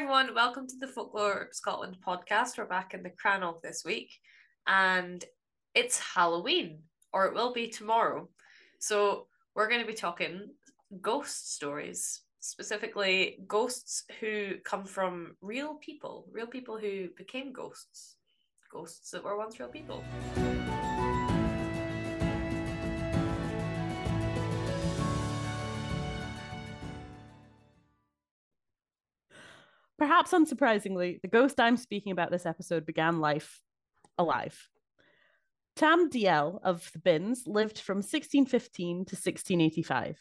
Everyone, welcome to the Folklore Scotland podcast. We're back in the Crannog this week, and it's Halloween, or it will be tomorrow. So we're going to be talking ghost stories, specifically ghosts who come from real people, real people who became ghosts, ghosts that were once real people. Perhaps unsurprisingly, the ghost I'm speaking about this episode began life alive. Tam Dalyell of the Binns lived from 1615 to 1685.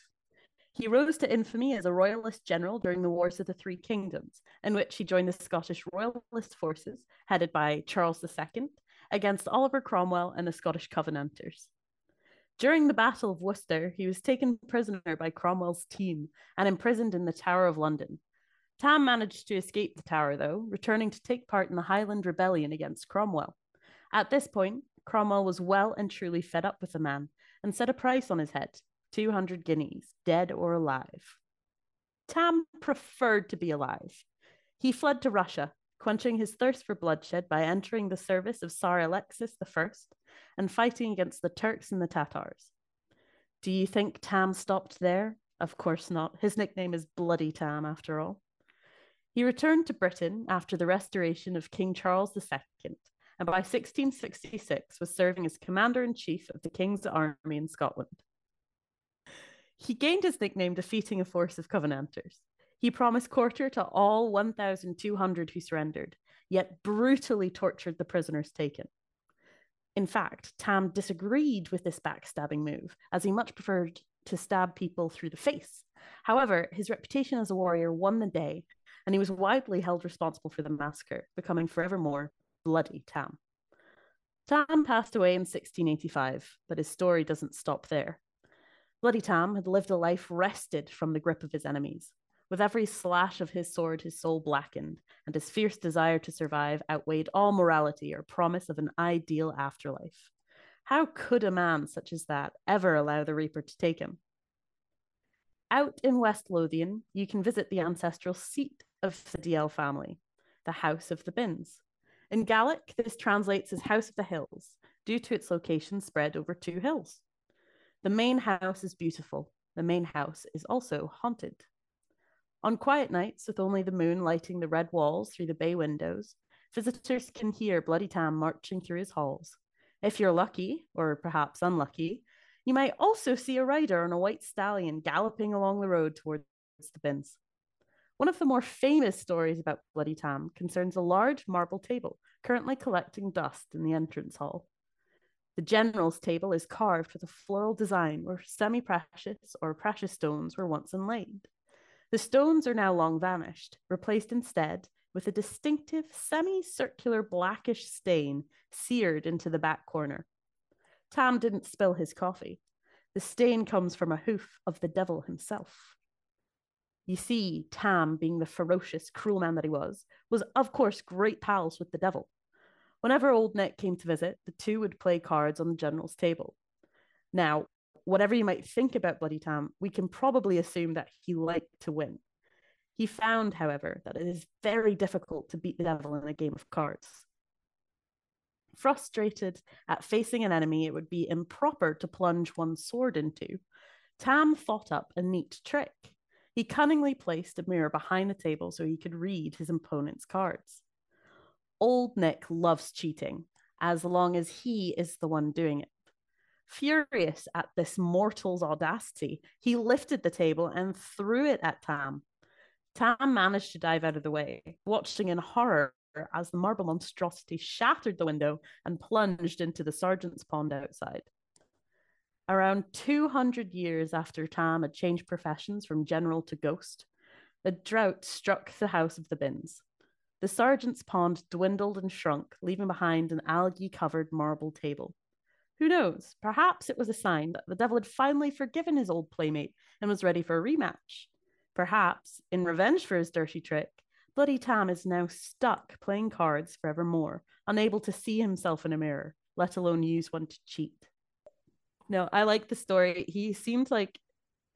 He rose to infamy as a royalist general during the Wars of the Three Kingdoms, in which he joined the Scottish royalist forces headed by Charles II against Oliver Cromwell and the Scottish Covenanters. During the Battle of Worcester, he was taken prisoner by Cromwell's team and imprisoned in the Tower of London, Tam managed to escape the tower, though, returning to take part in the Highland Rebellion against Cromwell. At this point, Cromwell was well and truly fed up with the man and set a price on his head 200 guineas, dead or alive. Tam preferred to be alive. He fled to Russia, quenching his thirst for bloodshed by entering the service of Tsar Alexis I and fighting against the Turks and the Tatars. Do you think Tam stopped there? Of course not. His nickname is Bloody Tam, after all. He returned to Britain after the restoration of King Charles II, and by 1666 was serving as commander in chief of the King's army in Scotland. He gained his nickname defeating a force of Covenanters. He promised quarter to all 1,200 who surrendered, yet brutally tortured the prisoners taken. In fact, Tam disagreed with this backstabbing move, as he much preferred to stab people through the face. However, his reputation as a warrior won the day, and he was widely held responsible for the massacre, becoming forevermore Bloody Tam. Tam passed away in 1685, but his story doesn't stop there. Bloody Tam had lived a life wrested from the grip of his enemies. With every slash of his sword, his soul blackened, and his fierce desire to survive outweighed all morality or promise of an ideal afterlife. How could a man such as that ever allow the Reaper to take him? Out in West Lothian, you can visit the ancestral seat of the Dalyell family, the House of the Binns. In Gaelic, this translates as House of the Hills, due to its location spread over two hills. The main house is beautiful. The main house is also haunted. On quiet nights, with only the moon lighting the red walls through the bay windows, visitors can hear Bloody Tam marching through his halls. If you're lucky, or perhaps unlucky, you might also see a rider on a white stallion galloping along the road towards the Binns. One of the more famous stories about Bloody Tam concerns a large marble table currently collecting dust in the entrance hall. The general's table is carved with a floral design where semi precious or precious stones were once inlaid. The stones are now long vanished, replaced instead with a distinctive semi-circular blackish stain seared into the back corner. Tam didn't spill his coffee. The stain comes from a hoof of the devil himself. You see, Tam, being the ferocious, cruel man that he was, was of course great pals with the devil. Whenever Old Nick came to visit, the two would play cards on the general's table. Now, whatever you might think about Bloody Tam, we can probably assume that he liked to win. He found, however, that it is very difficult to beat the devil in a game of cards. Frustrated at facing an enemy it would be improper to plunge one's sword into, Tam thought up a neat trick. He cunningly placed a mirror behind the table so he could read his opponent's cards. Old Nick loves cheating, as long as he is the one doing it. Furious at this mortal's audacity, he lifted the table and threw it at Tam. Tam managed to dive out of the way, watching in horror as the marble monstrosity shattered the window and plunged into the sergeant's pond outside. Around 200 years after Tam had changed professions from general to ghost, a drought struck the house of the Binns. The sergeant's pond dwindled and shrunk, leaving behind an algae covered marble table. Who knows? Perhaps it was a sign that the devil had finally forgiven his old playmate and was ready for a rematch. Perhaps, in revenge for his dirty trick, Bloody Tam is now stuck playing cards forevermore, unable to see himself in a mirror, let alone use one to cheat. No, I like the story. He seemed like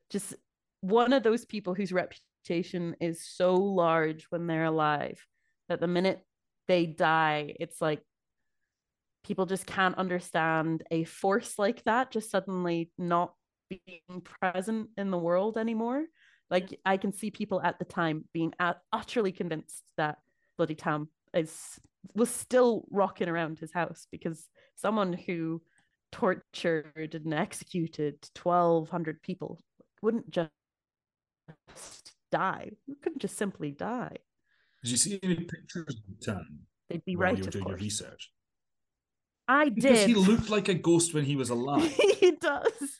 just one of those people whose reputation is so large when they're alive that the minute they die, it's like people just can't understand a force like that just suddenly not being present in the world anymore. Like I can see people at the time being utterly convinced that Bloody Tam is was still rocking around his house because someone who tortured and executed 1200 people wouldn't just die. You couldn't just simply die. Did you see any pictures of Tam they'd be right you were doing course. your research? I because did. he looked like a ghost when he was alive. He does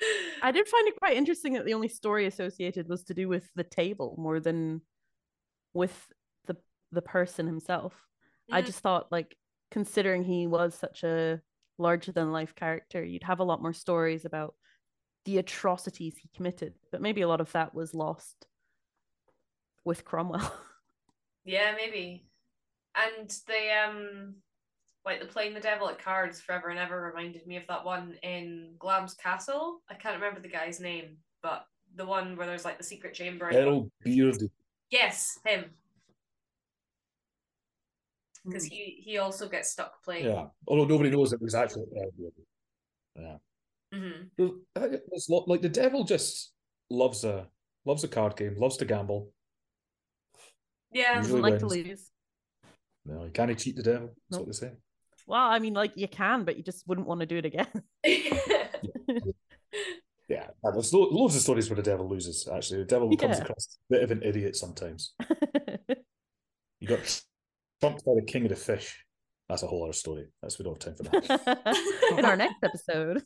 i did find it quite interesting that the only story associated was to do with the table more than with the the person himself mm. i just thought like considering he was such a larger than life character, you'd have a lot more stories about the atrocities he committed. But maybe a lot of that was lost with Cromwell. Yeah, maybe. And the um like the playing the devil at cards forever and ever reminded me of that one in Glamis Castle. I can't remember the guy's name, but the one where there's like the secret chamber. Earl Beardie. Yes, him because mm. he he also gets stuck playing. Yeah, although nobody knows it was actually yeah. Mm-hmm. It's like the devil just loves a loves a card game, loves to gamble. Yeah, doesn't like wins. to lose. No, you can't cheat the devil. That's nope. what they say. Well, I mean, like you can, but you just wouldn't want to do it again. yeah, there's loads of stories where the devil loses. Actually, the devil comes yeah. across a bit of an idiot sometimes. you got Trumped by the king of the fish. That's a whole other story. That's we don't have time for that. In our next episode.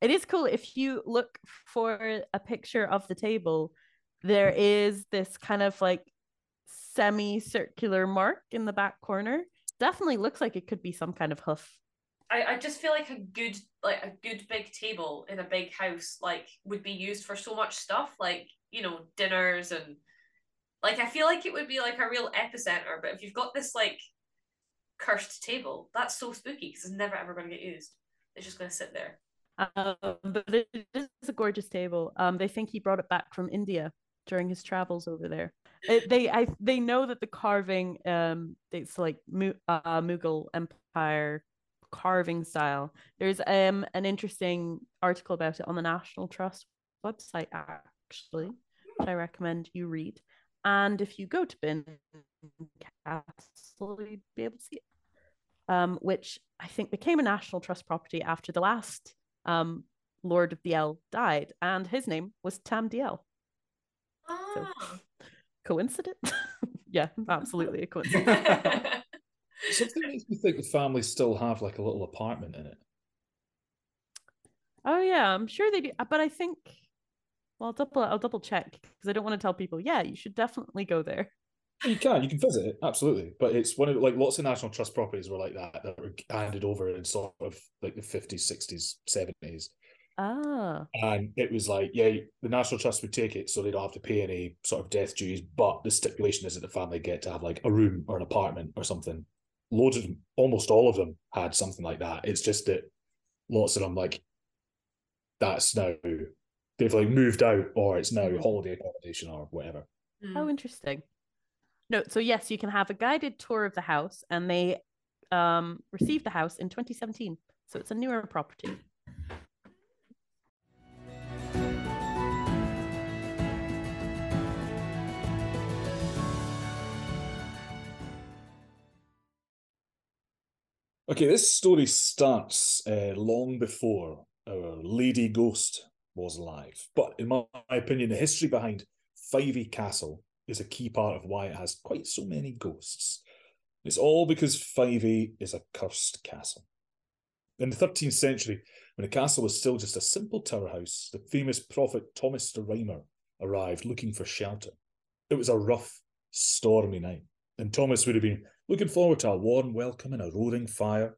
It is cool if you look for a picture of the table, there is this kind of like semi-circular mark in the back corner. Definitely looks like it could be some kind of hoof. I, I just feel like a good like a good big table in a big house like would be used for so much stuff like you know dinners and like I feel like it would be like a real epicenter, but if you've got this like cursed table, that's so spooky because it's never ever going to get used. It's just going to sit there. Um, but it is a gorgeous table. Um, they think he brought it back from India during his travels over there. It, they I they know that the carving um it's like uh, Mughal Empire carving style. There's um an interesting article about it on the National Trust website actually, which I recommend you read. And if you go to Bin Castle, you'd be able to see it, um, which I think became a National Trust property after the last um, Lord of the L died, and his name was Tam Dalyell. Ah. So, coincidence? yeah, absolutely a coincidence. Something makes me think the family still have like a little apartment in it. Oh yeah, I'm sure they do. Uh, but I think, well, I'll double, I'll double check because I don't want to tell people. Yeah, you should definitely go there. You can, you can visit it absolutely, but it's one of like lots of national trust properties were like that that were handed over in sort of like the 50s, 60s, 70s, Oh. And it was like, yeah, the National Trust would take it so they don't have to pay any sort of death duties, but the stipulation is that the family get to have like a room or an apartment or something. Loads of them, almost all of them had something like that. It's just that lots of them like that's now they've like moved out or it's now hmm. holiday accommodation or whatever. Hmm. How oh, interesting. No, so yes, you can have a guided tour of the house and they um received the house in 2017. So it's a newer property. Okay, this story starts uh, long before our lady ghost was alive. But in my, my opinion, the history behind Fyvie Castle is a key part of why it has quite so many ghosts. It's all because Fyvie is a cursed castle. In the 13th century, when the castle was still just a simple tower house, the famous prophet Thomas the Rhymer arrived looking for shelter. It was a rough, stormy night, and Thomas would have been looking forward to a warm welcome and a roaring fire,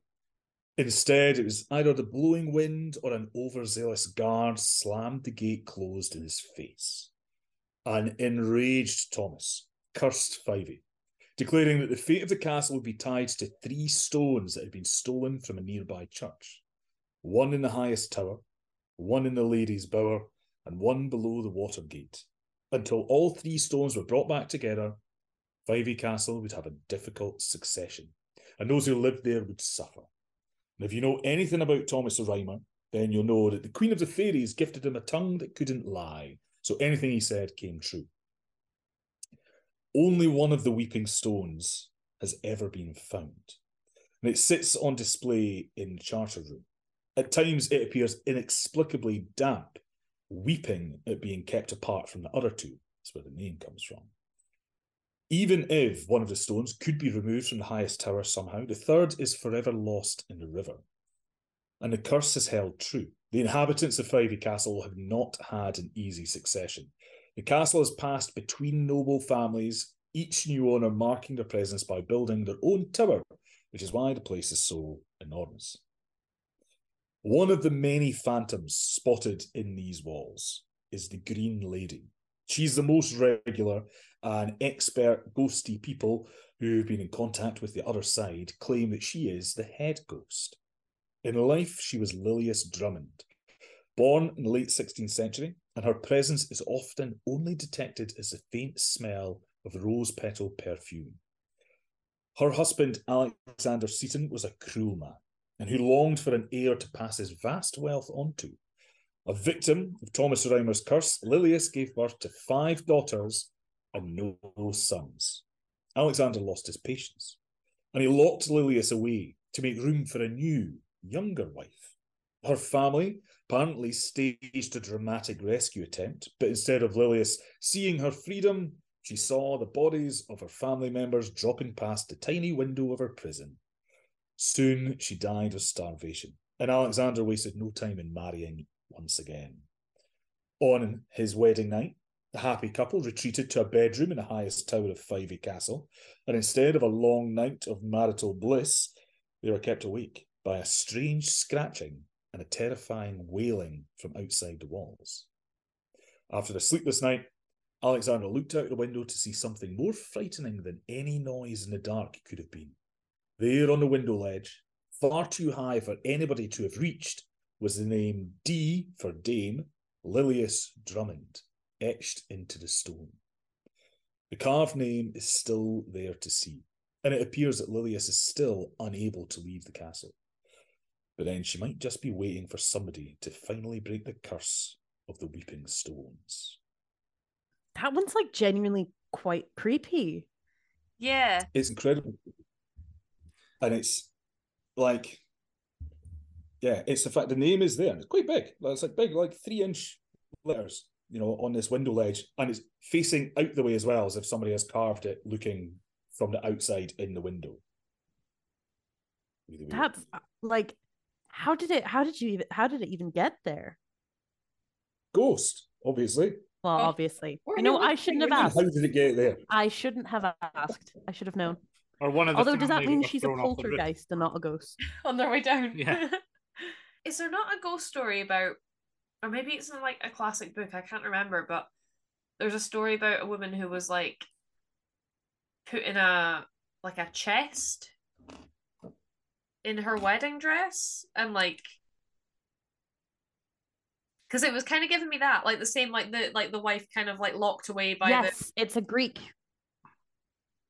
Instead, it was either the blowing wind or an overzealous guard slammed the gate closed in his face. An enraged Thomas cursed Fyvie, declaring that the fate of the castle would be tied to three stones that had been stolen from a nearby church one in the highest tower, one in the ladies' bower, and one below the Watergate. Until all three stones were brought back together, Fyvie Castle would have a difficult succession, and those who lived there would suffer. And if you know anything about Thomas the Rhymer, then you'll know that the Queen of the Fairies gifted him a tongue that couldn't lie, so anything he said came true. Only one of the weeping stones has ever been found, and it sits on display in the Charter Room. At times, it appears inexplicably damp, weeping at being kept apart from the other two. That's where the name comes from. Even if one of the stones could be removed from the highest tower somehow, the third is forever lost in the river. And the curse has held true. The inhabitants of Fyvie Castle have not had an easy succession. The castle has passed between noble families, each new owner marking their presence by building their own tower, which is why the place is so enormous. One of the many phantoms spotted in these walls is the Green Lady. She's the most regular and expert ghosty people who've been in contact with the other side claim that she is the head ghost. In life, she was Lilias Drummond, born in the late 16th century, and her presence is often only detected as a faint smell of rose petal perfume. Her husband, Alexander Seton, was a cruel man and who longed for an heir to pass his vast wealth on to. A victim of Thomas Rhymer's curse, Lilias gave birth to five daughters and no sons. Alexander lost his patience, and he locked Lilias away to make room for a new, younger wife. Her family apparently staged a dramatic rescue attempt, but instead of Lilias seeing her freedom, she saw the bodies of her family members dropping past the tiny window of her prison. Soon she died of starvation, and Alexander wasted no time in marrying once again. On his wedding night, the happy couple retreated to a bedroom in the highest tower of Fyvie Castle, and instead of a long night of marital bliss, they were kept awake by a strange scratching and a terrifying wailing from outside the walls. After the sleepless night, Alexander looked out the window to see something more frightening than any noise in the dark could have been. There on the window ledge, far too high for anybody to have reached, was the name D for Dame Lilias Drummond, etched into the stone. The carved name is still there to see, and it appears that Lilias is still unable to leave the castle. But then she might just be waiting for somebody to finally break the curse of the weeping stones. That one's like genuinely quite creepy. Yeah. It's incredible and it's like yeah, it's the fact the name is there. It's quite big. It's like big, like three inch letters, you know, on this window ledge, and it's facing out the way as well, as if somebody has carved it, looking from the outside in the window. Really That's uh, like, how did it? How did you even? How did it even get there? Ghost, obviously. Well, obviously. You know, I shouldn't have asked. How did it get there? I shouldn't have asked. I should have known. Or one of the Although, does that mean she's a poltergeist and not a ghost? On their way down. Yeah. Is there not a ghost story about, or maybe it's in like a classic book, I can't remember, but there's a story about a woman who was like put in a like a chest in her wedding dress and like because it was kind of giving me that like the same like the like the wife kind of like locked away by yes the... it's a greek.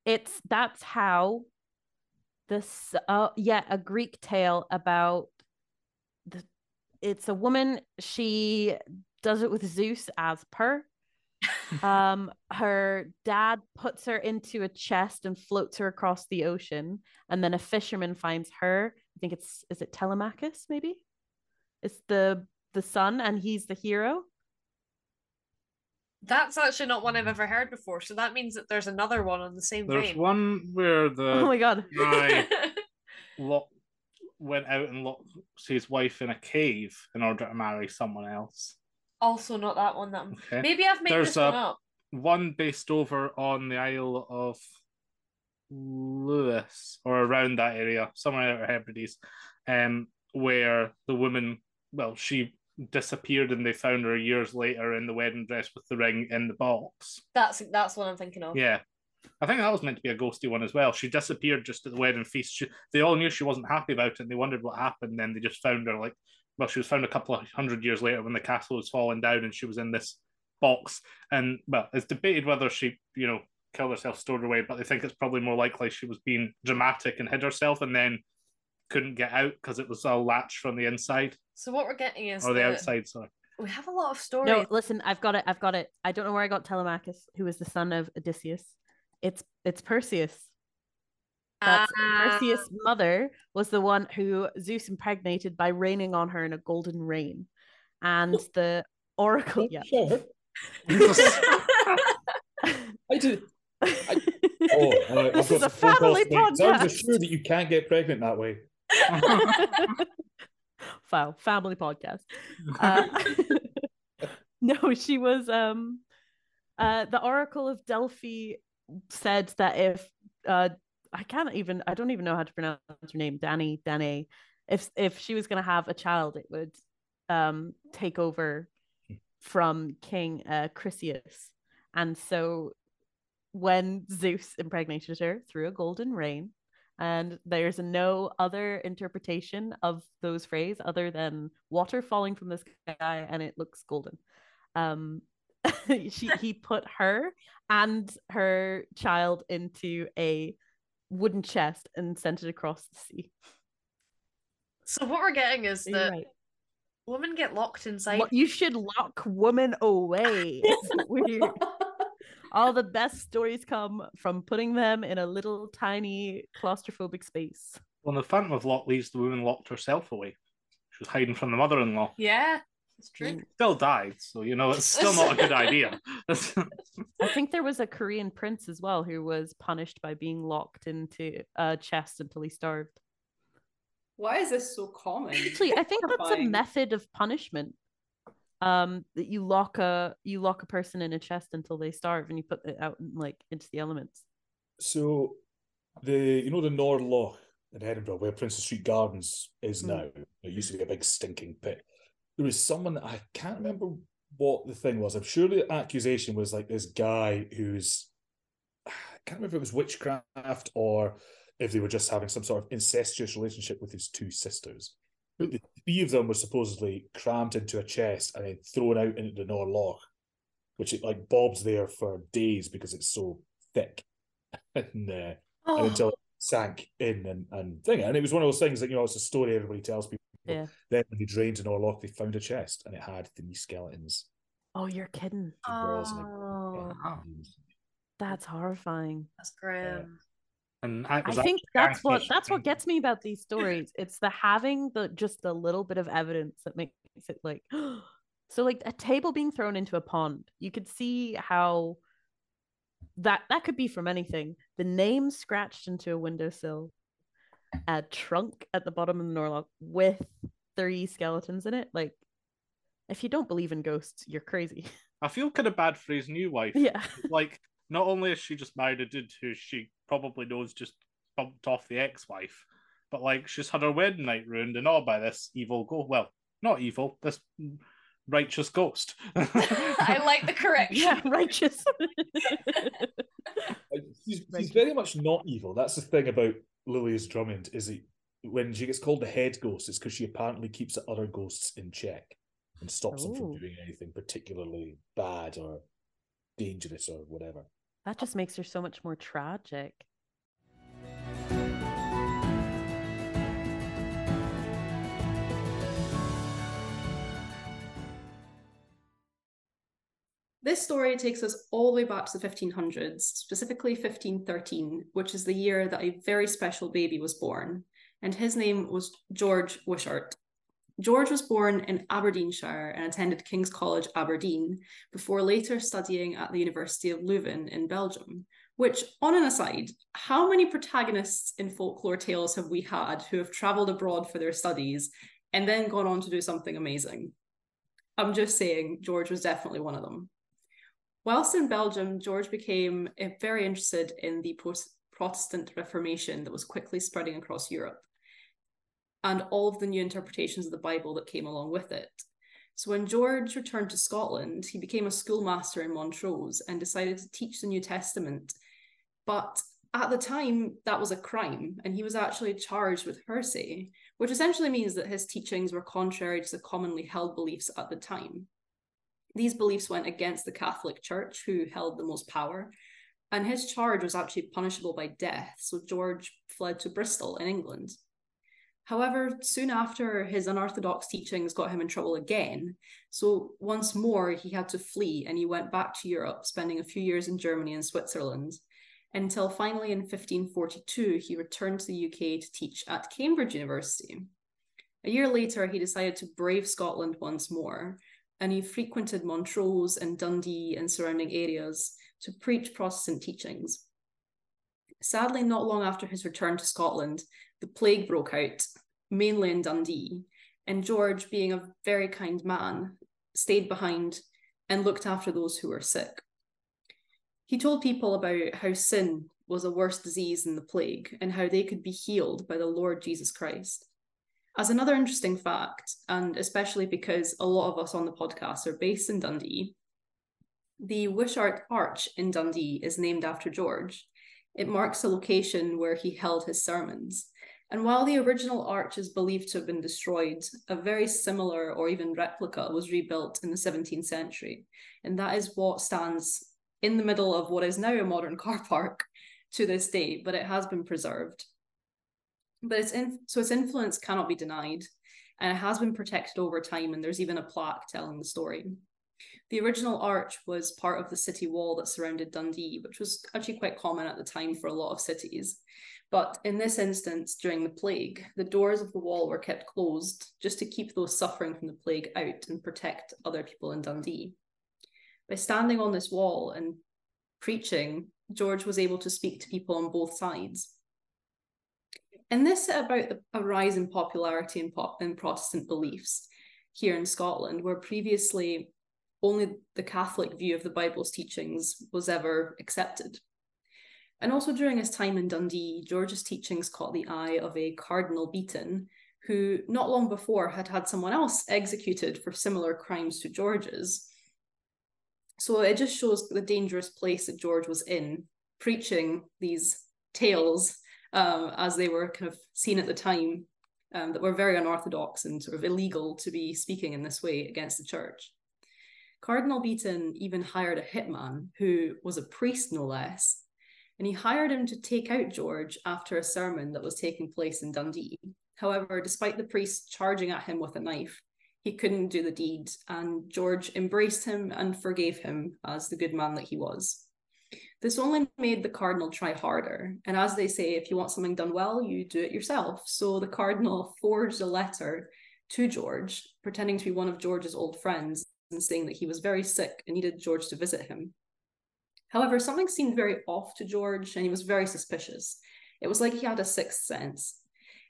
It's that's how this uh yeah a greek tale about the it's a woman she does it with zeus as per um her dad puts her into a chest and floats her across the ocean and then a fisherman finds her i think it's is it telemachus maybe it's the the son and he's the hero that's actually not one I've ever heard before. So that means that there's another one on the same There's vein. one where the oh my god guy lock, went out and locked his wife in a cave in order to marry someone else. Also, not that one. That Okay. maybe I've made There's this one up. One based over on the Isle of Lewis or around that area, somewhere out of Hebrides, um, where the woman, well, she disappeared and they found her years later in the wedding dress with the ring in the box. That's that's what I'm thinking of. Yeah. I think that was meant to be a ghosty one as well. She disappeared just at the wedding feast. She, they all knew she wasn't happy about it and they wondered what happened. Then they just found her like well, she was found a couple of hundred years later when the castle was falling down, and she was in this box. And well, it's debated whether she, you know, killed herself, stored away, but they think it's probably more likely she was being dramatic and hid herself, and then couldn't get out because it was all latched from the inside So what we're getting is or the that outside. Sorry. we have a lot of stories. No, listen, I've got it. I've got it. I don't know where I got Telemachus, who was the son of Odysseus. It's it's Perseus. That's Ah. Perseus' mother was the one who Zeus impregnated by raining on her in a golden rain, and the oracle. Yeah. Sure. I did. Oh, uh, this is a some phone calls family to make. I was podcast. assured that you can't get pregnant that way. Wow, family podcast. Uh, no, she was um uh the Oracle of Delphi said that if uh I can't even I don't even know how to pronounce her name, Danny, Danny, if if she was gonna have a child, it would um take over from King uh Chryseus. And so when Zeus impregnated her through a golden rain, and there's no other interpretation of those phrase other than water falling from the sky and it looks golden um she he put her and her child into a wooden chest and sent it across the sea so what we're getting is that right. women get locked inside. Lo- you should lock women away It's weird all the best stories come from putting them in a little tiny claustrophobic space Well, the Phantom of Lock leaves the woman locked herself away. She was hiding from the mother-in-law. Yeah, it's true. Still died, so you know it's still not a good idea. I think there was a Korean prince as well who was punished by being locked into a chest until he starved. Why is this so common? Actually, I think that's a method of punishment. Um, that you lock a you lock a person in a chest until they starve, and you put it out like into the elements. So the you know the Nor Loch in Edinburgh where Princes Street Gardens is Mm. now. It used to be a big stinking pit. There was someone I can't remember what the thing was. I'm sure the accusation was like this guy who's I can't remember if it was witchcraft or if they were just having some sort of incestuous relationship with his two sisters. But the three of them were supposedly crammed into a chest and then thrown out into the Nor Loch, which it like bobs there for days because it's so thick. and uh, and Oh, until it sank in and, and thing. And it was one of those things that, you know, it's a story everybody tells people. Yeah. Then when they drained an Orlock, they found a chest and it had three skeletons. Oh, you're kidding! two girls and a- oh, That's horrifying. that's grim. and I, I think that's what if- that's what gets me about these stories. It's the having the just a little bit of evidence that makes it like so like a table being thrown into a pond. You could see how that that could be from anything. The name scratched into a windowsill, a trunk at the bottom of the Nor Loch with three skeletons in it. Like if you don't believe in ghosts, you're crazy. I feel kind of bad for his new wife. yeah. Like, not only is she just married a dude who she probably knows just bumped off the ex-wife, but like she's had her wedding night ruined and all by this evil go. Well, not evil, this righteous ghost. I like the correction. Yeah, righteous. He's, he's very much not evil. That's the thing about Lilias Drummond is he, when she gets called the head ghost, it's because she apparently keeps the other ghosts in check and stops them from Oh. doing anything particularly bad or dangerous or whatever. that just makes her so much more tragic. This story takes us all the way back to the 1500s, specifically 1513, which is the year that a very special baby was born, and his name was George Wishart. George was born in Aberdeenshire and attended King's College, Aberdeen, before later studying at the University of Leuven in Belgium. Which, on an aside, how many protagonists in folklore tales have we had who have travelled abroad for their studies and then gone on to do something amazing? I'm just saying, George was definitely one of them. Whilst in Belgium, George became uh, very interested in the Protestant Reformation that was quickly spreading across Europe and all of the new interpretations of the Bible that came along with it. So when George returned to Scotland, he became a schoolmaster in Montrose and decided to teach the New Testament. But at the time, that was a crime, and he was actually charged with heresy, which essentially means that his teachings were contrary to the commonly held beliefs at the time. These beliefs went against the Catholic Church, who held the most power, and his charge was actually punishable by death, so George fled to Bristol in England. However, soon after, his unorthodox teachings got him in trouble again. So once more, he had to flee and he went back to Europe, spending a few years in Germany and Switzerland, until finally in 1542, he returned to the UK to teach at Cambridge University. A year later, he decided to brave Scotland once more, and he frequented Montrose and Dundee and surrounding areas to preach Protestant teachings. Sadly, not long after his return to Scotland, the plague broke out, mainly in Dundee, and George, being a very kind man, stayed behind and looked after those who were sick. He told people about how sin was a worse disease than the plague and how they could be healed by the Lord Jesus Christ. As another interesting fact, and especially because a lot of us on the podcast are based in Dundee, the Wishart Arch in Dundee is named after George. It marks the location where he held his sermons. And while the original arch is believed to have been destroyed, a very similar or even replica was rebuilt in the 17th century. And that is what stands in the middle of what is now a modern car park to this day, but it has been preserved. But its in, so its influence cannot be denied, and it has been protected over time. And there's even a plaque telling the story. The original arch was part of the city wall that surrounded Dundee, which was actually quite common at the time for a lot of cities. But in this instance, during the plague, the doors of the wall were kept closed just to keep those suffering from the plague out and protect other people in Dundee. By standing on this wall and preaching, George was able to speak to people on both sides. And this about a rise in popularity in, pop, in Protestant beliefs here in Scotland, where previously only the Catholic view of the Bible's teachings was ever accepted. And also during his time in Dundee, George's teachings caught the eye of a Cardinal Beaton, who not long before had had someone else executed for similar crimes to George's. So it just shows the dangerous place that George was in, preaching these tales um, as they were kind of seen at the time um, that were very unorthodox and sort of illegal to be speaking in this way against the church. Cardinal Beaton even hired a hitman who was a priest, no less, and he hired him to take out George after a sermon that was taking place in Dundee. However, despite the priest charging at him with a knife, he couldn't do the deed, and George embraced him and forgave him as the good man that he was. This only made the cardinal try harder, and as they say, if you want something done well, you do it yourself. So the cardinal forged a letter to George, pretending to be one of George's old friends, and saying that he was very sick and needed George to visit him. However, something seemed very off to George and he was very suspicious. It was like he had a sixth sense.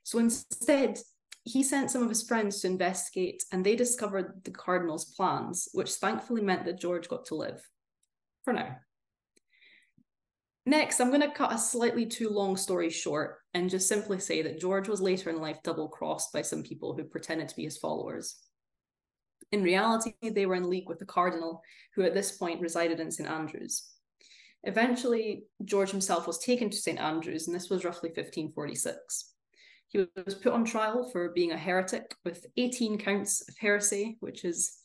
So instead, he sent some of his friends to investigate and they discovered the Cardinal's plans, which thankfully meant that George got to live. For now. Next, I'm going to cut a slightly too long story short and just simply say that George was later in life double crossed by some people who pretended to be his followers. In reality, they were in league with the Cardinal, who at this point resided in St. Andrews. Eventually, George himself was taken to St. Andrews, and this was roughly 1546. He was put on trial for being a heretic with 18 counts of heresy, which is,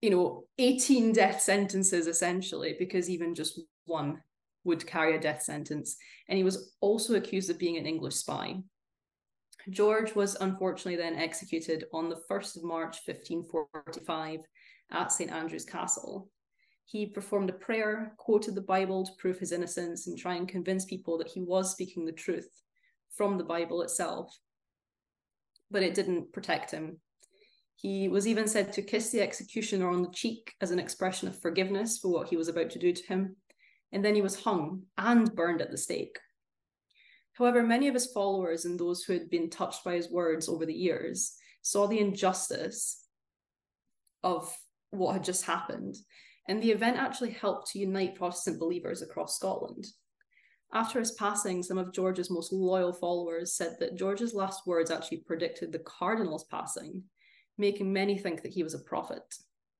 you know, 18 death sentences essentially, because even just one would carry a death sentence. And he was also accused of being an English spy. George was unfortunately then executed on the 1st of March 1545 at St. Andrew's Castle. He performed a prayer, quoted the Bible to prove his innocence, and try and convince people that he was speaking the truth from the Bible itself. But it didn't protect him. He was even said to kiss the executioner on the cheek as an expression of forgiveness for what he was about to do to him. And then he was hung and burned at the stake. However, many of his followers and those who had been touched by his words over the years saw the injustice of what had just happened and the event actually helped to unite Protestant believers across Scotland. After his passing, some of George's most loyal followers said that George's last words actually predicted the Cardinal's passing, making many think that he was a prophet.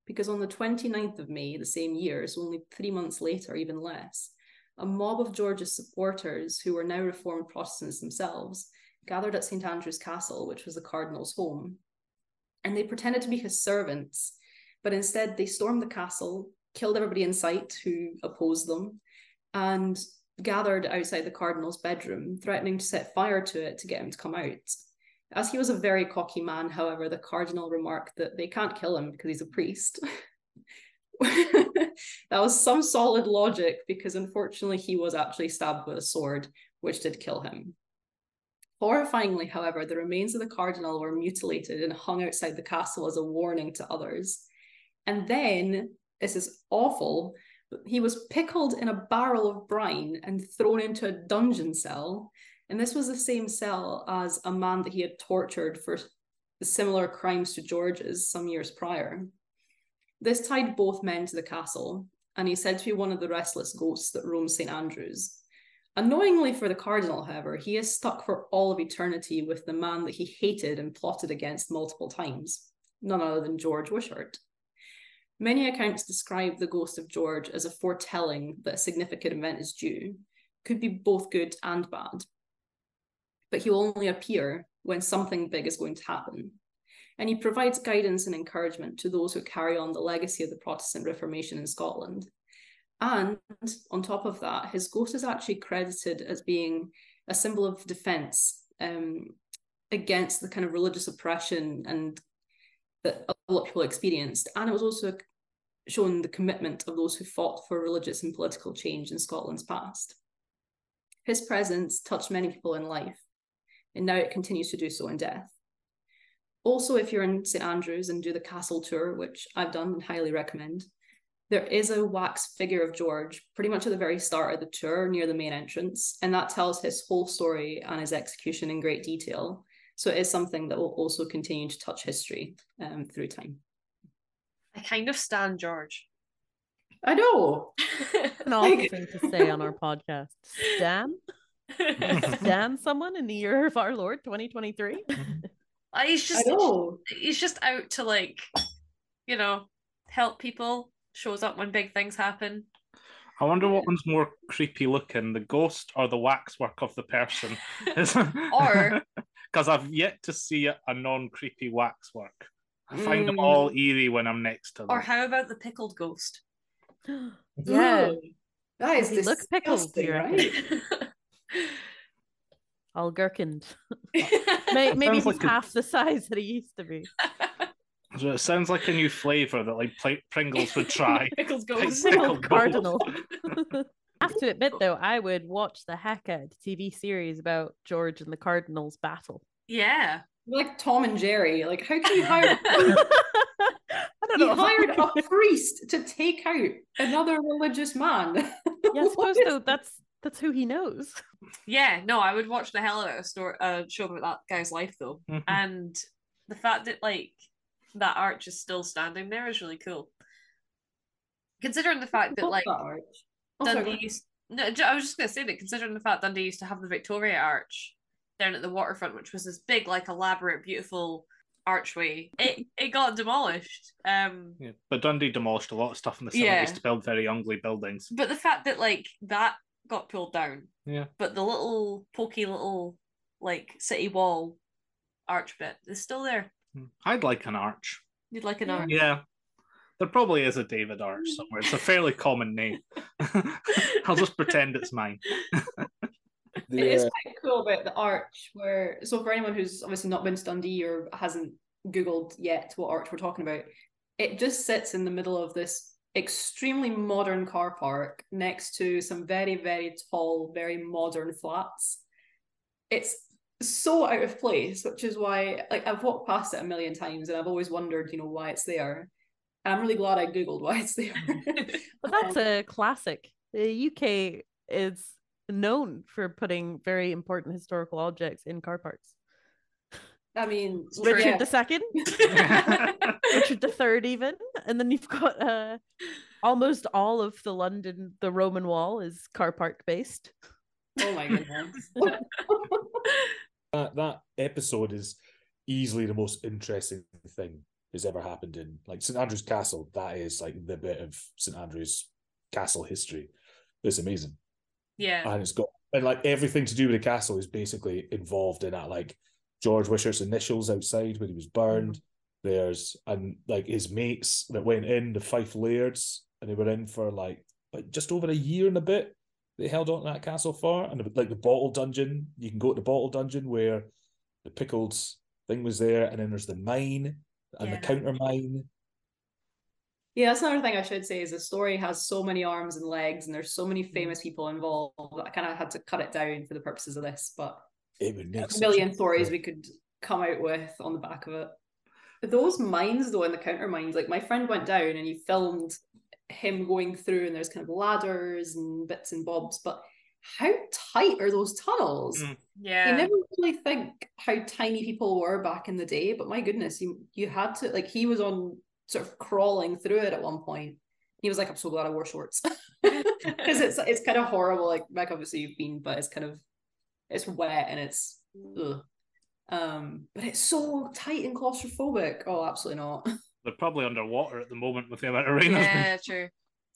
Because on the 29th of May, the same year, so only three months later, even less, a mob of George's supporters, who were now Reformed Protestants themselves, gathered at St Andrew's Castle, which was the cardinal's home. And they pretended to be his servants, but instead they stormed the castle, killed everybody in sight who opposed them, and gathered outside the cardinal's bedroom, threatening to set fire to it to get him to come out. As he was a very cocky man, however, the cardinal remarked that they can't kill him because he's a priest. that was some solid logic because unfortunately he was actually stabbed with a sword, which did kill him. Horrifyingly, however, the remains of the cardinal were mutilated and hung outside the castle as a warning to others. And then, this is awful, he was pickled in a barrel of brine and thrown into a dungeon cell. And this was the same cell as a man that he had tortured for similar crimes to George's some years prior. This tied both men to the castle, and he's said to be one of the restless ghosts that roam St. Andrews. Annoyingly for the cardinal, however, he is stuck for all of eternity with the man that he hated and plotted against multiple times, none other than George Wishart. Many accounts describe the ghost of George as a foretelling that a significant event is due, could be both good and bad. But he will only appear when something big is going to happen. And he provides guidance and encouragement to those who carry on the legacy of the Protestant Reformation in Scotland. And on top of that, his ghost is actually credited as being a symbol of defense um, against the kind of religious oppression and that a lot of people experienced. And it was also shown the commitment of those who fought for religious and political change in Scotland's past. His presence touched many people in life, and now it continues to do so in death. Also, if you're in St Andrews and do the castle tour, which I've done and highly recommend, there is a wax figure of George pretty much at the very start of the tour near the main entrance, and that tells his whole story and his execution in great detail. So it is something that will also continue to touch history um, through time. I kind of stand George. I know. An awful thing to say on our podcast. Stan? Stan someone in the year of our Lord 2023? he's just he's just out to like, you know, help people. Shows up when big things happen. I wonder what one's more creepy looking, the ghost or the waxwork of the person. or because I've yet to see a non creepy waxwork. I find mm. them all eerie when I'm next to them. Or how about the pickled ghost? yeah. That is he look pickled, right? All gherkined. maybe he's like half a... the size that he used to be. So it sounds like a new flavor that like Pringles would try. Pickles ghost. Pickled cardinal. I have to admit though, I would watch the heck out TV series about George and the Cardinals battle. Yeah like Tom and Jerry. Like, how can you hire? I don't know. He hired a priest to take out another religious man. yeah, I suppose though that's that's who he knows. Yeah, no, I would watch the hell out of a story, uh, show about that guy's life though, mm-hmm. and the fact that like that arch is still standing there is really cool. Considering the fact that like that oh, Dundee used, no, I was just gonna say that considering the fact Dundee used to have the Victoria Arch, down at the waterfront, which was this big, like elaborate, beautiful archway. It it got demolished. Um yeah, but Dundee demolished a lot of stuff in the seventies yeah. to build very ugly buildings. But the fact that like that got pulled down. Yeah. But the little pokey little like city wall arch bit is still there. Hmm. I'd like an arch. You'd like an arch? Yeah. There probably is a David Arch somewhere. It's a fairly common name. I'll just pretend it's mine. The, it is quite cool about the arch where so for anyone who's obviously not been to Dundee or hasn't googled yet what arch we're talking about, it just sits in the middle of this extremely modern car park next to some very very tall, very modern flats. It's so out of place, which is why like I've walked past it a million times and I've always wondered, you know, why it's there. And I'm really glad I googled why it's there. but that's um, a classic. The UK is known for putting very important historical objects in car parks. I mean, Richard yeah. the Second, Richard the Third, even, and then you've got uh, almost all of the London, the Roman Wall is car park based. Oh my goodness! that that episode is easily the most interesting thing that's ever happened in like St Andrew's Castle. That is like the bit of St Andrew's Castle history. It's amazing. Yeah. and it's got and like everything to do with the castle is basically involved in that. Like George Wishart's initials outside when he was burned. Mm-hmm. There's and like his mates that went in the Fife Lairds, and they were in for like like just over a year and a bit. They held on to that castle for, and like the bottle dungeon, you can go to the bottle dungeon where the pickled thing was there, and then there's the mine and Yeah. the counter mine. Yeah, that's another thing I should say is the story has so many arms and legs, and there's so many mm-hmm. famous people involved that I kind of had to cut it down for the purposes of this. But It would make a such million a- stories we could come out with on the back of it. Those mines, though, in the counter mines, like my friend went down and he filmed him going through, and there's kind of ladders and bits and bobs. But how tight are those tunnels? Mm. You never really think how tiny people were back in the day, but my goodness, you you had to like he was on sort of crawling through it at one point. He was like, "I'm so glad I wore shorts," because it's it's kind of horrible. Like, like obviously you've been, but it's kind of it's wet and it's ugh. um, but it's so tight and claustrophobic. Oh, absolutely not. They're probably underwater at the moment with the amount of rain. there's been. yeah, true.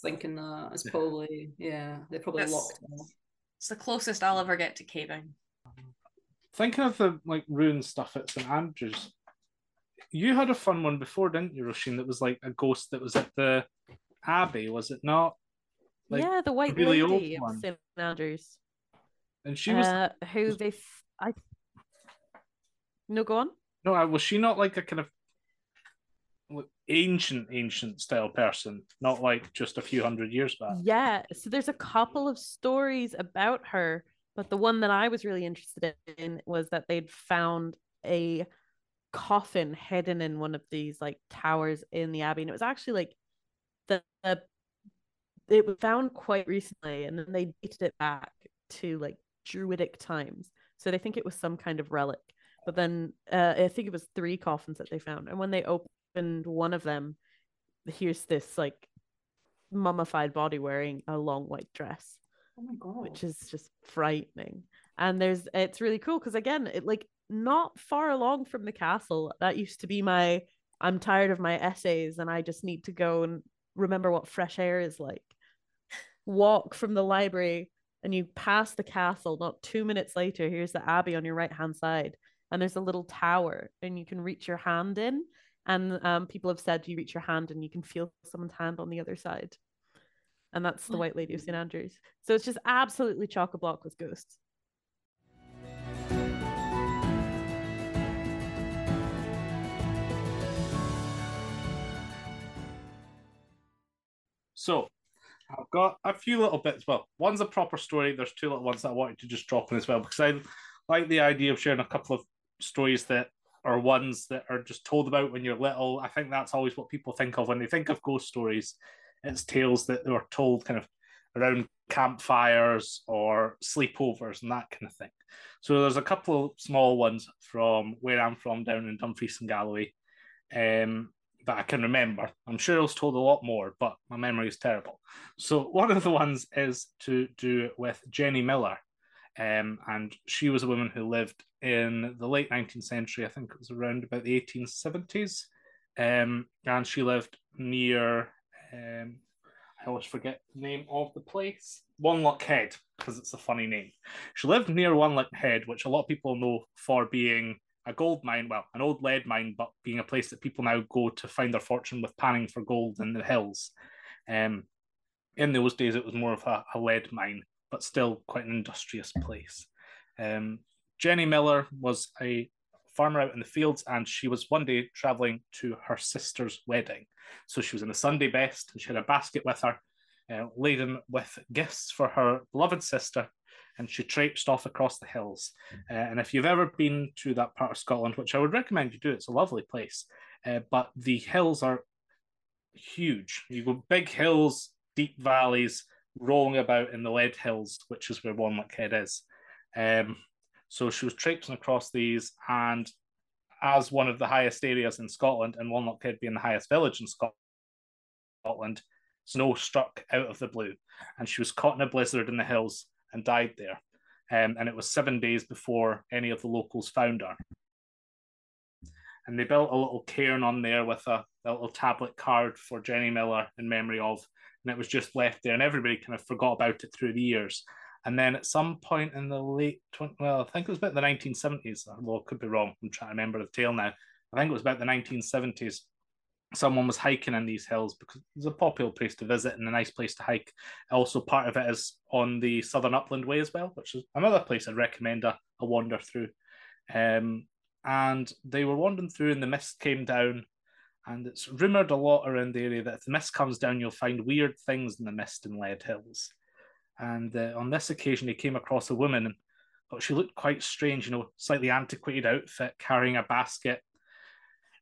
Thinking that it's probably yeah, they're probably That's- locked. them off. It's the closest I'll ever get to caving. Thinking of the like ruin stuff at St Andrews, you had a fun one before, didn't you, Roisin? That was like a ghost that was at the Abbey, was it not? Like, yeah, the White really old Lady of. St Andrews, And she was uh, who they, f- I. No, go on. no, was she not like a kind of ancient, ancient style person, not like just a few hundred years back? Yeah, so there's a couple of stories about her, but the one that I was really interested in was that they'd found a coffin hidden in one of these like towers in the abbey, and it was actually like the, the it was found quite recently, and then they dated it back to like Druidic times, so they think it was some kind of relic. But then uh, I think it was three coffins that they found, and when they opened one of them, here's this like mummified body wearing a long white dress, Oh my god! which is just frightening. And there's it's really cool because again, it like not far along from the castle. That used to be my I'm tired of my essays and I just need to go and remember what fresh air is like. Walk from the library and you pass the castle. Not two minutes later, here's the abbey on your right hand side, and there's a little tower, and you can reach your hand in. And um, people have said you reach your hand and you can feel someone's hand on the other side. And that's the White Lady of St. Andrews. So it's just absolutely chock a block with ghosts. So I've got a few little bits. Well, one's a proper story. There's two little ones that I wanted to just drop in as well because I like the idea of sharing a couple of stories that are ones that are just told about when you're little. I think that's always what people think of when they think of ghost stories. It's tales that were told kind of around campfires or sleepovers and that kind of thing. So there's a couple of small ones from where I'm from down in Dumfries and Galloway. Um, that I can remember. I'm sure I was told a lot more, but my memory is terrible. So one of the ones is to do with Jenny Miller. Um, and she was a woman who lived in the late 19th century. I think it was around about the 1870s. Um, and she lived near, um, I always forget the name of the place, Wanlock Head, because it's a funny name. She lived near Wanlock Head, which a lot of people know for being a gold mine, well, an old lead mine, but being a place that people now go to find their fortune with panning for gold in the hills. Um, in those days, it was more of a, a lead mine, but still quite an industrious place. Um, Jenny Miller was a farmer out in the fields, and she was one day traveling to her sister's wedding. So she was in the Sunday best, and she had a basket with her, uh, laden with gifts for her beloved sister, and she traipsed off across the hills. Uh, and if you've ever been to that part of Scotland, which I would recommend you do, it's a lovely place. Uh, but the hills are huge. You go big hills, deep valleys, rolling about in the lead hills, which is where Wanlock Head is. Um, so she was traipsing across these, and as one of the highest areas in Scotland, and Wanlock Head being the highest village in Scotland, snow struck out of the blue, and she was caught in a blizzard in the hills and died there. Um, and it was seven days before any of the locals found her. And they built a little cairn on there with a, a little tablet card for Jenny Miller in memory of, and it was just left there, and everybody kind of forgot about it through the years. And then at some point in the late 20, well, I think it was about the 1970s. Well, I could be wrong. I'm trying to remember the tale now. I think it was about the 1970s. Someone was hiking in these hills because it's a popular place to visit and a nice place to hike. Also, part of it is on the Southern Upland Way as well, which is another place I'd recommend a, a wander through. Um, and they were wandering through, and the mist came down. And it's rumored a lot around the area that if the mist comes down, you'll find weird things in the mist in Lead Hills. And uh, on this occasion, he came across a woman, but she looked quite strange, you know, slightly antiquated outfit, carrying a basket.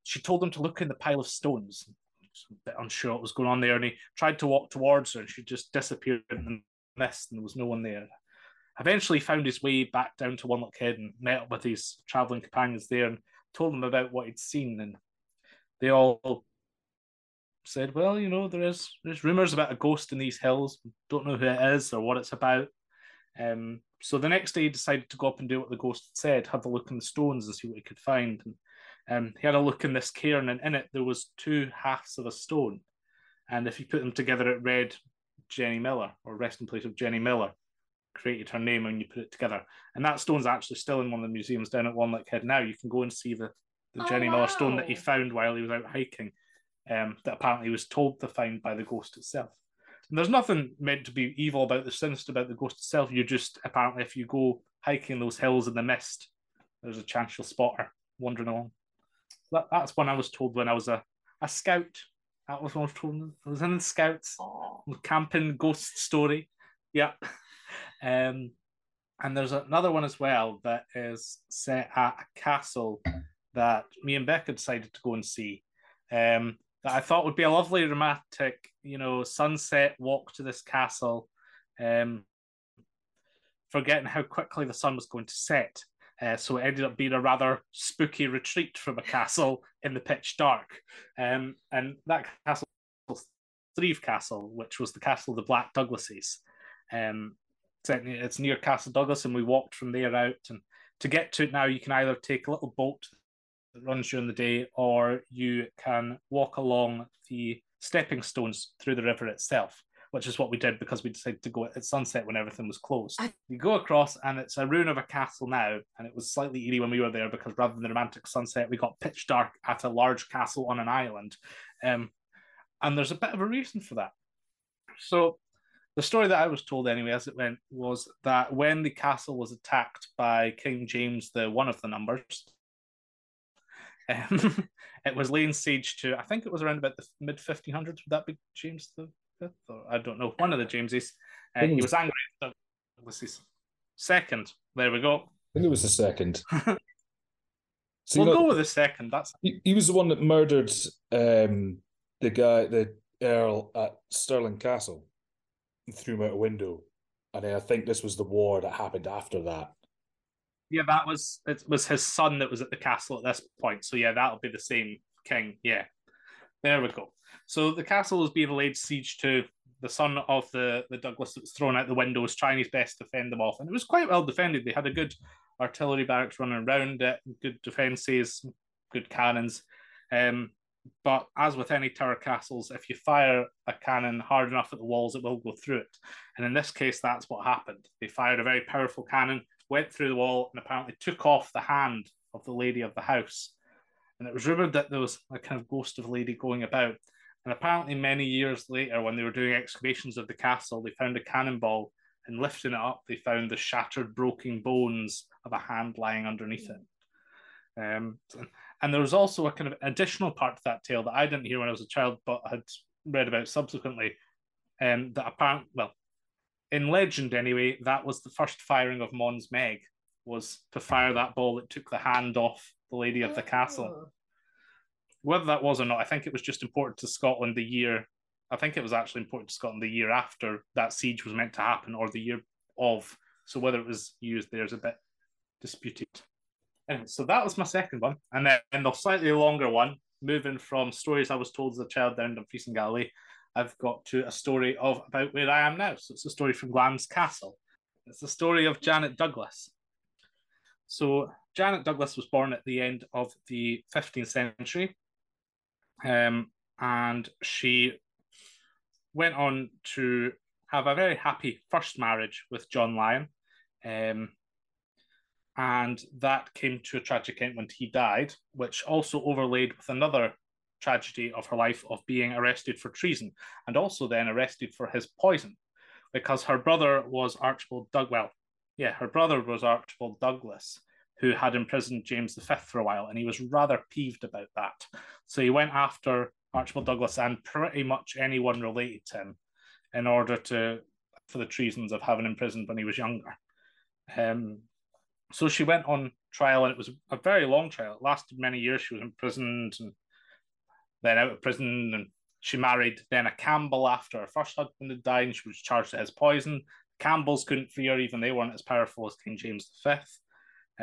She told him to look in the pile of stones. a bit unsure what was going on there, and he tried to walk towards her, and she just disappeared in the mist, and there was no one there. Eventually, found his way back down to Wanlock Head and met up with his traveling companions there, and told them about what he'd seen, and they all said, "Well, you know, there is there's rumors about a ghost in these hills. Don't know who it is or what it's about." Um, so the next day, he decided to go up and do what the ghost had said, have a look in the stones and see what he could find. And um, he had a look in this cairn, and in it there was two halves of a stone, and if you put them together, it read Jenny Miller or resting place of Jenny Miller. Created her name when you put it together, and that stone's actually still in one of the museums down at One Head now. You can go and see the, the Oh, Jenny Miller stone that he found while he was out hiking um, that apparently he was told to find by the ghost itself. And there's nothing meant to be evil about the sinister about the ghost itself. You just apparently, if you go hiking those hills in the mist, there's a chance you'll spot her wandering along. That, that's one I was told when I was a, a scout. That was what I was told. I was in the scouts, camping ghost story. Yeah. Um, and there's another one as well that is set at a castle that me and Becca decided to go and see. Um, that I thought would be a lovely romantic, you know, sunset walk to this castle, um, forgetting how quickly the sun was going to set. Uh, so it ended up being a rather spooky retreat from a castle in the pitch dark. Um, and that castle was Threave Castle, which was the castle of the Black Douglases. Um, it's- it's near Castle Douglas, and we walked from there out. And to get to it now, you can either take a little boat that runs during the day, or you can walk along the stepping stones through the river itself, which is what we did because we decided to go at sunset when everything was closed. I- You go across, and it's a ruin of a castle now, and it was slightly eerie when we were there because rather than the romantic sunset, we got pitch dark at a large castle on an island. Um, and there's a bit of a reason for that. So, the story that I was told anyway, as it went, was that when the castle was attacked by King James, the one of the numbers, um, it was laying siege to. I think it was around about the mid 1500s. Would that be James the Fifth? Or I don't know. One of the Jameses. Uh, he was- angry. at Douglas's second. There we go. I think it was the second. So we'll go with the second. That's he, he was the one that murdered um, the guy, the Earl at Stirling Castle, and threw him out a window. And I think this was the war that happened after that. yeah. That was it. Was his son that was at the castle at this point. So yeah, that'll be the same king. Yeah. There we go. So the castle was being laid siege to. The son of the, the Douglas that was thrown out the window was trying his best to fend them off, and it was quite well defended. They had a good artillery barracks running around it, good defences, good cannons. Um, but as with any tower castles, if you fire a cannon hard enough at the walls, it will go through it. And in this case, that's what happened. They fired a very powerful cannon, went through the wall, and apparently took off the hand of the lady of the house. And it was rumored that there was a kind of ghost of a lady going about. And apparently, many years later, when they were doing excavations of the castle, they found a cannonball and lifting it up, they found the shattered, broken bones of a hand lying underneath it. Um, and there was also a kind of additional part to that tale that I didn't hear when I was a child, but had read about subsequently. Um, that apparent, well, in legend anyway, that was the first firing of Mons Meg, was to fire that ball that took the hand off the lady of the castle oh. whether that was or not, I think it was just important to Scotland the year. I think it was actually important to Scotland the year after that siege was meant to happen, or the year of. So whether it was used there is a bit disputed. Anyway, so that was my second one, and then and the slightly longer one, moving from stories I was told as a child down in Dumfries and Galloway, I've got to a story of about where I am now. So it's a story from Glamis Castle. It's the story of Janet Douglas. So Janet Douglas was born at the end of the 15th century um, and she went on to have a very happy first marriage with John Lyon. Um, and that came to a tragic end when he died, which also overlaid with another tragedy of her life of being arrested for treason and also then arrested for his poison because her brother was Archibald Dugwell. Yeah, her brother was Archibald Douglas, who had imprisoned James V for a while, and he was rather peeved about that. So he went after Archibald Douglas and pretty much anyone related to him in order to for the treasons of having imprisoned when he was younger. Um, so she went on trial, and it was a very long trial. It lasted many years. She was imprisoned and then out of prison, and she married then a Campbell after her first husband had died, and she was charged as poison. Campbells couldn't free her, even they weren't as powerful as King James V.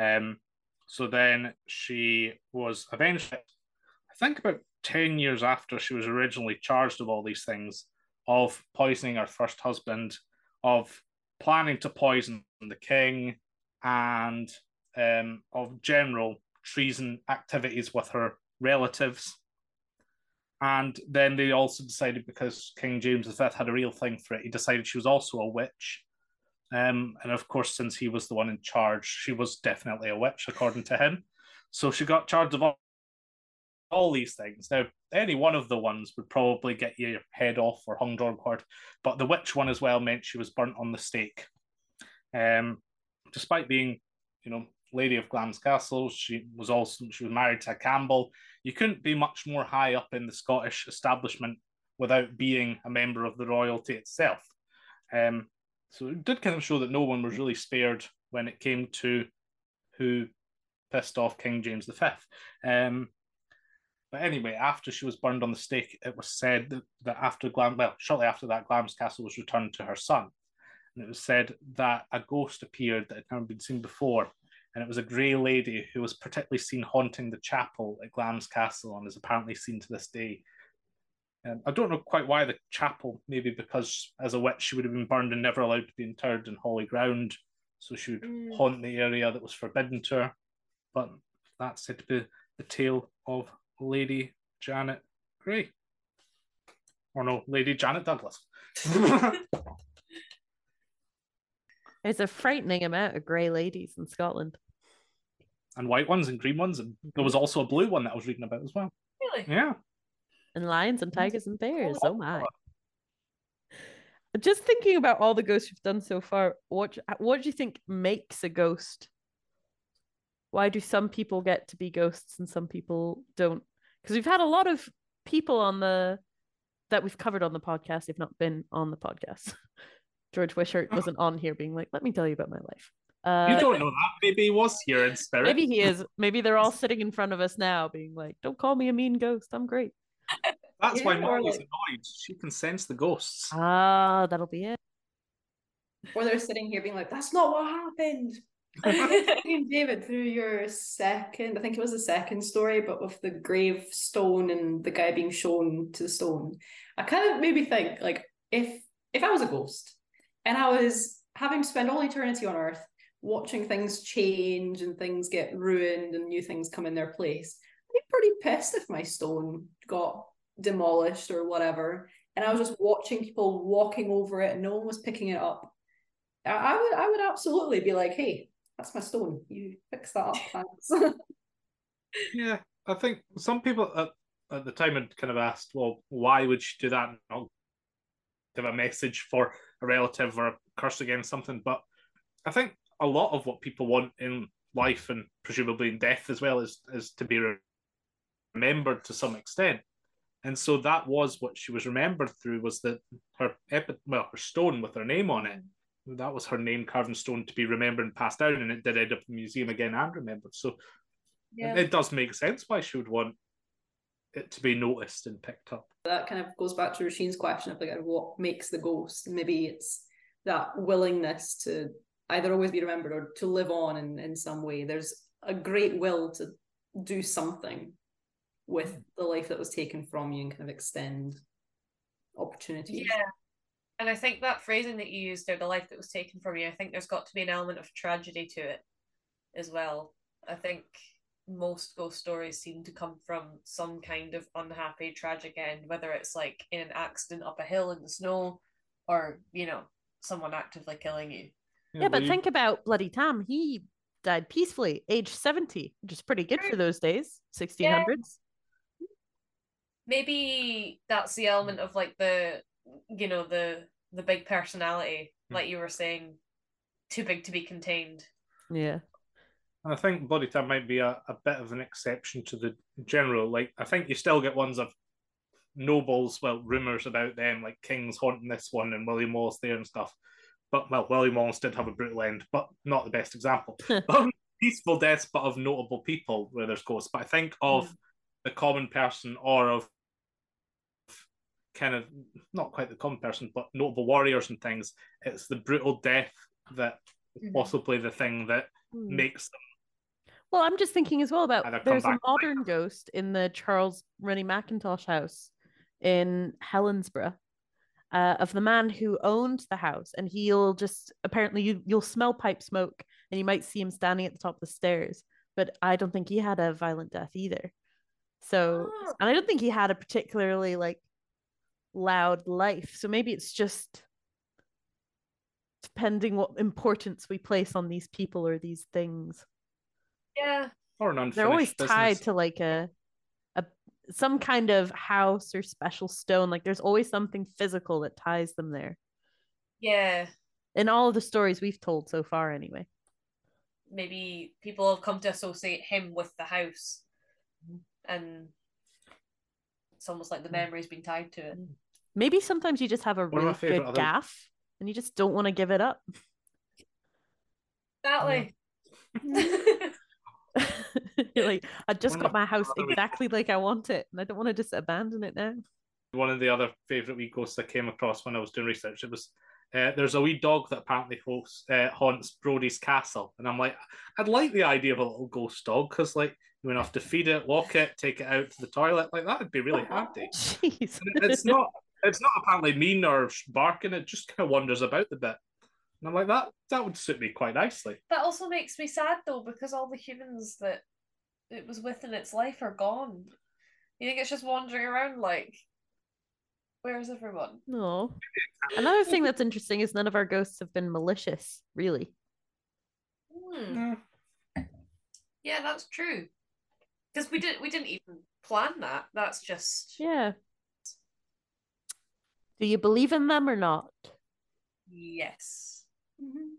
Um, so then she was avenged. I think about 10 years after she was originally charged of all these things, of poisoning her first husband, of planning to poison the king, and um, of general treason activities with her relatives. And then they also decided because King James V had a real thing for it, he decided she was also a witch. Um, and of course, since he was the one in charge, she was definitely a witch, according to him. So she got charged of all, all these things. Now, any one of the ones would probably get your head off or hung drawn quarter, but the witch one as well meant she was burnt on the stake. Um, despite being, you know, Lady of Glamis Castle, she was also she was married to Campbell. You couldn't be much more high up in the Scottish establishment without being a member of the royalty itself. Um, so it did kind of show that no one was really spared when it came to who pissed off King James V. Um, but anyway, after she was burned on the stake, it was said that, that after Glam, well, shortly after that, Glamis Castle was returned to her son. And it was said that a ghost appeared that had never been seen before. And it was a grey lady who was particularly seen haunting the chapel at Glamis Castle and is apparently seen to this day. Um, I don't know quite why the chapel, maybe because as a witch she would have been burned and never allowed to be interred in holy ground. So she would mm. haunt the area that was forbidden to her. But that's said to be the tale of Lady Janet Grey. Or no, Lady Janet Douglas. There's a frightening amount of grey ladies in Scotland. And white ones and green ones. And there was also a blue one that I was reading about as well. Really? Yeah. And lions and tigers and bears. Oh my. Just thinking about all the ghosts you've done so far, what what do you think makes a ghost? Why do some people get to be ghosts and some people don't? Because we've had a lot of people on the that we've covered on the podcast, if not been on the podcast. George Wishart wasn't on here being like, let me tell you about my life. Uh, you don't know that. Maybe he was here in spirit. Maybe he is. Maybe they're all sitting in front of us now being like, don't call me a mean ghost. I'm great. That's yeah, why Molly's like... annoyed. She can sense the ghosts. Ah, that'll be it. Or they're sitting here being like, that's not what happened. David, through your second, I think it was the second story, but with the gravestone and the guy being shown to the stone, I kind of maybe think like if if I was a ghost and I was having to spend all eternity on Earth watching things change and things get ruined and new things come in their place, I'd be pretty pissed if my stone got demolished or whatever. And I was just watching people walking over it and no one was picking it up. I, I would I would absolutely be like, hey, that's my stone. You fix that up, thanks. yeah, I think some people at, at the time had kind of asked, well, why would she do that? And give a message for a relative or a curse against something. But I think a lot of what people want in life and presumably in death as well is is to be remembered to some extent. And so that was what she was remembered through was that her epi- well her stone with her name on it. That was her name carved in stone to be remembered and passed down, and it did end up in the museum again and remembered. So yeah. it does make sense why she would want it to be noticed and picked up. That kind of goes back to Roisin's question of like what makes the ghost. Maybe it's that willingness to either always be remembered or to live on in, in some way. There's a great will to do something with the life that was taken from you and kind of extend opportunities. Yeah. And I think that phrasing that you used there, the life that was taken from you, I think there's got to be an element of tragedy to it as well. I think most ghost stories seem to come from some kind of unhappy, tragic end, whether it's like in an accident up a hill in the snow or you know someone actively killing you. Yeah, but you- think about Bloody Tam. He died peacefully, age 70, which is pretty good for those days, 1600s. Maybe that's the element of like the you know the the big personality, Hmm. like you were saying, too big to be contained. Yeah. I think Bloody Tam might be a, a bit of an exception to the general. Like, I think you still get ones of nobles, well, rumours about them, like kings haunting this one and William Wallace there and stuff. But, well, William Wallace did have a brutal end, but not the best example. Peaceful deaths, but of notable people where there's ghosts. But I think of the common person or of kind of not quite the common person, but notable warriors and things. It's the brutal death that Mhm. possibly the thing that Hmm. makes them. Well, I'm just thinking as well about there's a modern ghost in the Charles Rennie Mackintosh house in Helensburgh uh, of the man who owned the house, and he'll just apparently you you'll smell pipe smoke, and you might see him standing at the top of the stairs. But I don't think he had a violent death either. So, Oh. and I don't think he had a particularly like loud life. So maybe it's just depending what importance we place on these people or these things. Yeah, Or an unfinished they're always tied to like a a some kind of house or special stone. Like there's always something physical that ties them there. Yeah. in all of the stories we've told so far anyway. Maybe people have come to associate him with the house, mm-hmm. and it's almost like the memory's been tied to it. maybe sometimes you just have a One really favourite good other- gaff and you just don't want to give it up. Exactly. You're like i just One got my house my other- exactly like i want it and i don't want to just abandon it now. One of the other favourite wee ghosts I came across when I was doing research, it was uh, there's a wee dog that apparently hosts, uh, haunts Brodie's castle, and I'm like, I'd like the idea of a little ghost dog because like you have to feed it, walk it, take it out to the toilet, like that would be really handy. jeez And it's not it's not apparently mean or barking; it just kind of wanders about the bit. And I'm like that that would suit me quite nicely. That also makes me sad though, because all the humans that it was with in its life are gone. You think it's just wandering around like, where's everyone? no another thing that's interesting is none of our ghosts have been malicious really Hmm. Yeah, that's true. Because we didn't we didn't even plan that. That's just Yeah. Do you believe in them or not? yes. Mhm.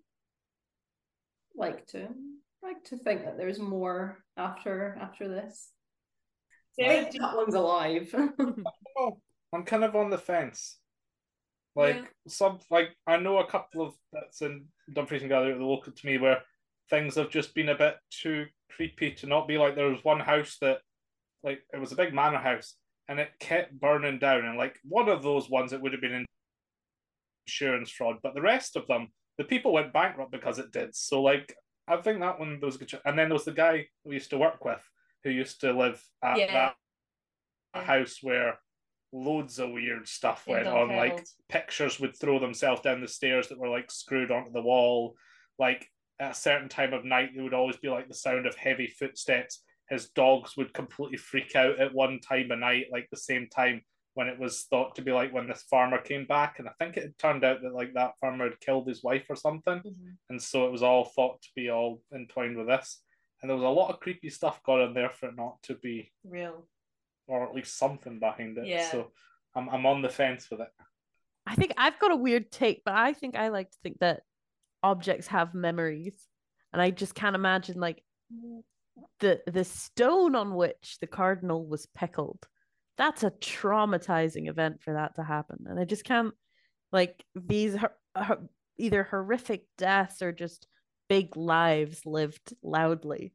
Like to like to think that there's more after after this. I Sarah, think that one's alive. Oh, I'm kind of on the fence. Like Yeah. some, like I know a couple of bits in Dumfries and Galloway the local to me where things have just been a bit too creepy to not be like there was one house that, like it was a big manor house and it kept burning down and like one of those ones it would have been in insurance fraud, but the rest of them the people went bankrupt because it did. So like I think that one there was a good. And then there was the guy we used to work with who used to live at Yeah. that house where loads of weird stuff went on. Like pictures would throw themselves down the stairs that were like screwed onto the wall. Like at a certain time of night, there would always be like the sound of heavy footsteps. His dogs would completely freak out at one time of night, like the same time when it was thought to be like when this farmer came back. And I think it turned out that like that farmer had killed his wife or something. Mhm. And so it was all thought to be all entwined with this. And there was a lot of creepy stuff going on there for it not to be, Real. or at least something behind it. Yeah. So I'm, I'm on the fence with it. I think I've got a weird take, but I think I like to think that objects have memories. And I just can't imagine like the the stone on which the cardinal was pickled. That's a traumatizing event for that to happen. And I just can't like these hor- either horrific deaths or just big lives lived loudly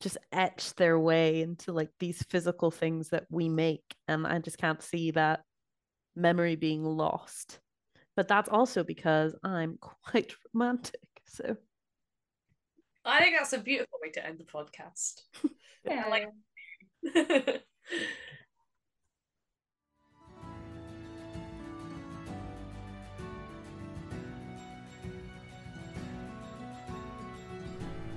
just etch their way into like these physical things that we make and I just can't see that memory being lost. But that's also because I'm quite romantic. So I think that's a beautiful way to end the podcast. yeah. like-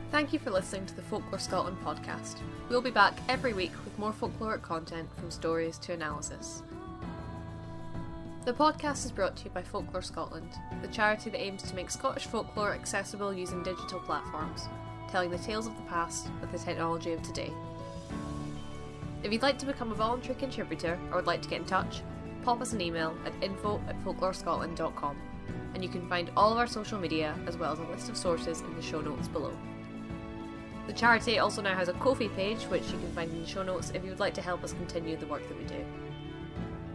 Thank you for listening to the Folklore Scotland podcast. We'll be back every week with more folkloric content from stories to analysis. The podcast is brought to you by Folklore Scotland, the charity that aims to make Scottish folklore accessible using digital platforms, telling the tales of the past with the technology of today. If you'd like to become a voluntary contributor or would like to get in touch, pop us an email at info at folklorescotland.com and you can find all of our social media as well as a list of sources in the show notes below. The charity also now has a Ko-fi page which you can find in the show notes if you would like to help us continue the work that we do.